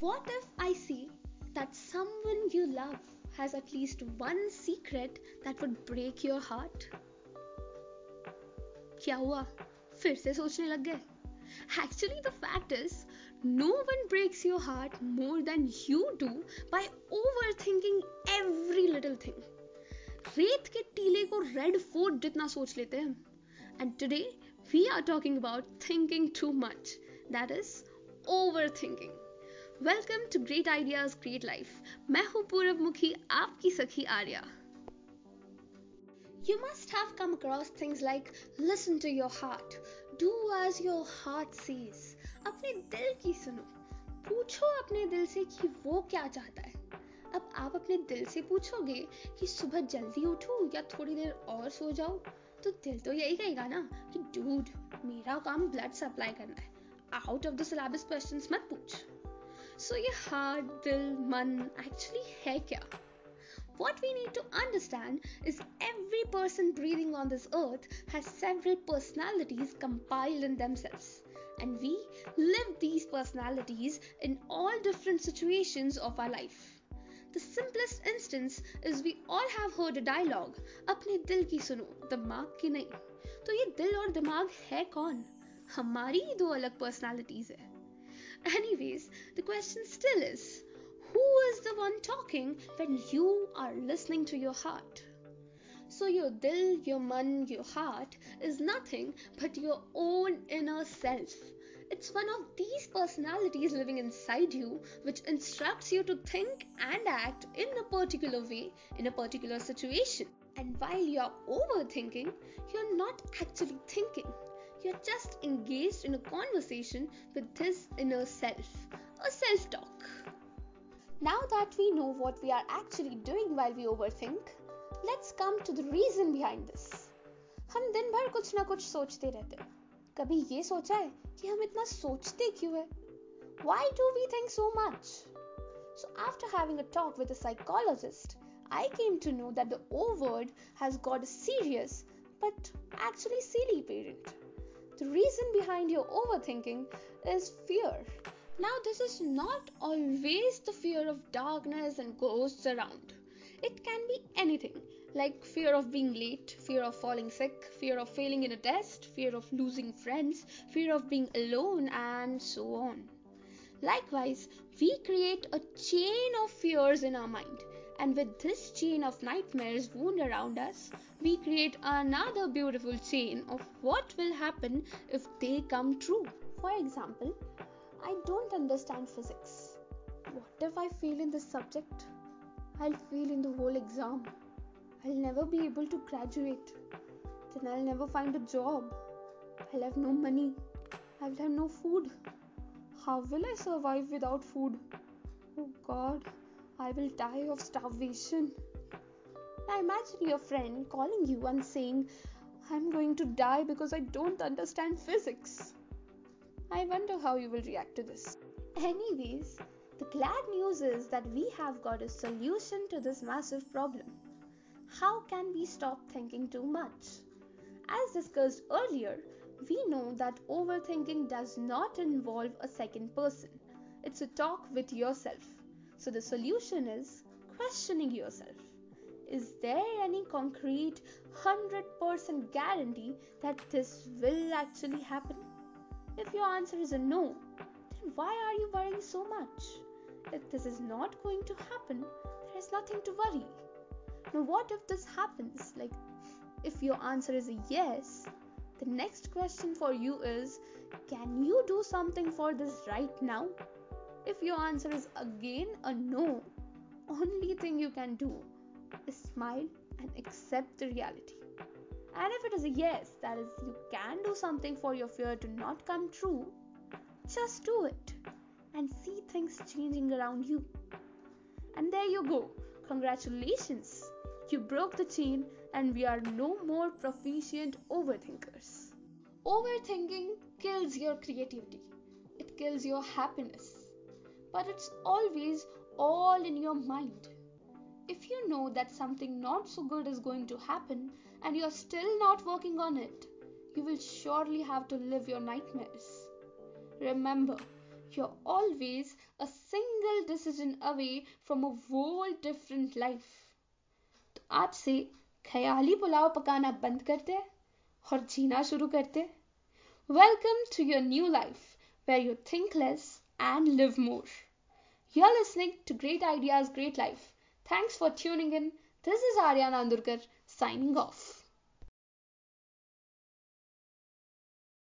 What if I see that someone you love has at least one secret that would break your heart? क्या हुआ फिर से सोचने लग गए Actually, the fact is, no one breaks your heart more than you do by overthinking every little thing. रेत के टीले को रेड फोर्ट जितना सोच लेते हैं and today we are talking about thinking too much that is over thinking Welcome to great ideas great life मैं हूँ पूरब मुखी आपकी सखी Arya. You must have come across things like listen to your heart, do as your heart says. अपने दिल की सुनो। पूछो अपने दिल से कि वो क्या चाहता है। अब आप अपने दिल से पूछोगे कि सुबह जल्दी उठूं या थोड़ी देर और सो जाऊँ? तो दिल तो यही कहेगा ना कि डूड मेरा काम ब्लड सप्लाई करना है। Out of the syllabus questions मत पूछ। सो ये हार्ट दिल मन एक्चुअली है क्या What we need to understand is every person breathing on this earth has several personalities compiled in themselves. And we live these personalities in all different situations of our life. The simplest instance is we all have heard a dialogue अपने दिल की सुनो दिमाग की नहीं तो ये दिल और दिमाग है कौन हमारी ही दो अलग पर्सनालिटीज है Anyways, the question still is who is the one talking when you are listening to your heart? So, your dil, your man, your heart is nothing but your own inner self. It's one of these personalities living inside you which instructs you to think and act in a particular way in a particular situation. And while you're overthinking, you're not actually thinking. You're just engaged in a conversation with this inner self, a self talk. Now that we know what we are actually doing while we overthink, let's come to the reason behind this. हम दिन भर कुछ ना कुछ सोचते रहते हैं कभी ये सोचा है कि हम इतना सोचते क्यों है Why do we think so much? So, after having a talk with a psychologist, I came to know that the O word has got a serious but actually silly parent. The reason behind your overthinking is fear. Now, this is not always the fear of darkness and ghosts around. It can be anything like fear of being late, fear of falling sick, fear of failing in a test, fear of losing friends, fear of being alone, and so on. Likewise, we create a chain of fears in our mind, and with this chain of nightmares wound around us, we create another beautiful chain of what will happen if they come true. For example, I don't understand physics. What if I fail in this subject? I'll fail in the whole exam. I'll never be able to graduate. Then I'll never find a job. I'll have no money. I will have no food. How will I survive without food? Oh God, I will die of starvation. Now imagine your friend calling you and saying, I'm going to die because I don't understand physics. I wonder how you will react to this. Anyways, the glad news is that we have got a solution to this massive problem. How can we stop thinking too much? As discussed earlier, we know that overthinking does not involve a second person. It's a talk with yourself. So the solution is questioning yourself. Is there any concrete 100% guarantee that this will actually happen? If your answer is a no, then why are you worrying so much? If this is not going to happen, there is nothing to worry. Now, what if this happens? Like, if your answer is a yes, the next question for you is Can you do something for this right now? If your answer is again a no, only thing you can do is smile and accept the reality. And if it is a yes, that is, you can do something for your fear to not come true, just do it and see things changing around you. And there you go. Congratulations! You broke the chain, and we are no more proficient overthinkers. Overthinking kills your creativity, it kills your happiness, but it's always all in your mind. If you know that something not so good is going to happen and you're still not working on it, you will surely have to live your nightmares. Remember, you're always a single decision away from a whole different life. तो आज से ख्याली पुलाव पकाना बंद करते और जीना शुरू करते Welcome to your new life where you think less and live more. you're listening to Great Ideas, Great Life. Thanks for tuning in. This is Arya Nandurkar signing off.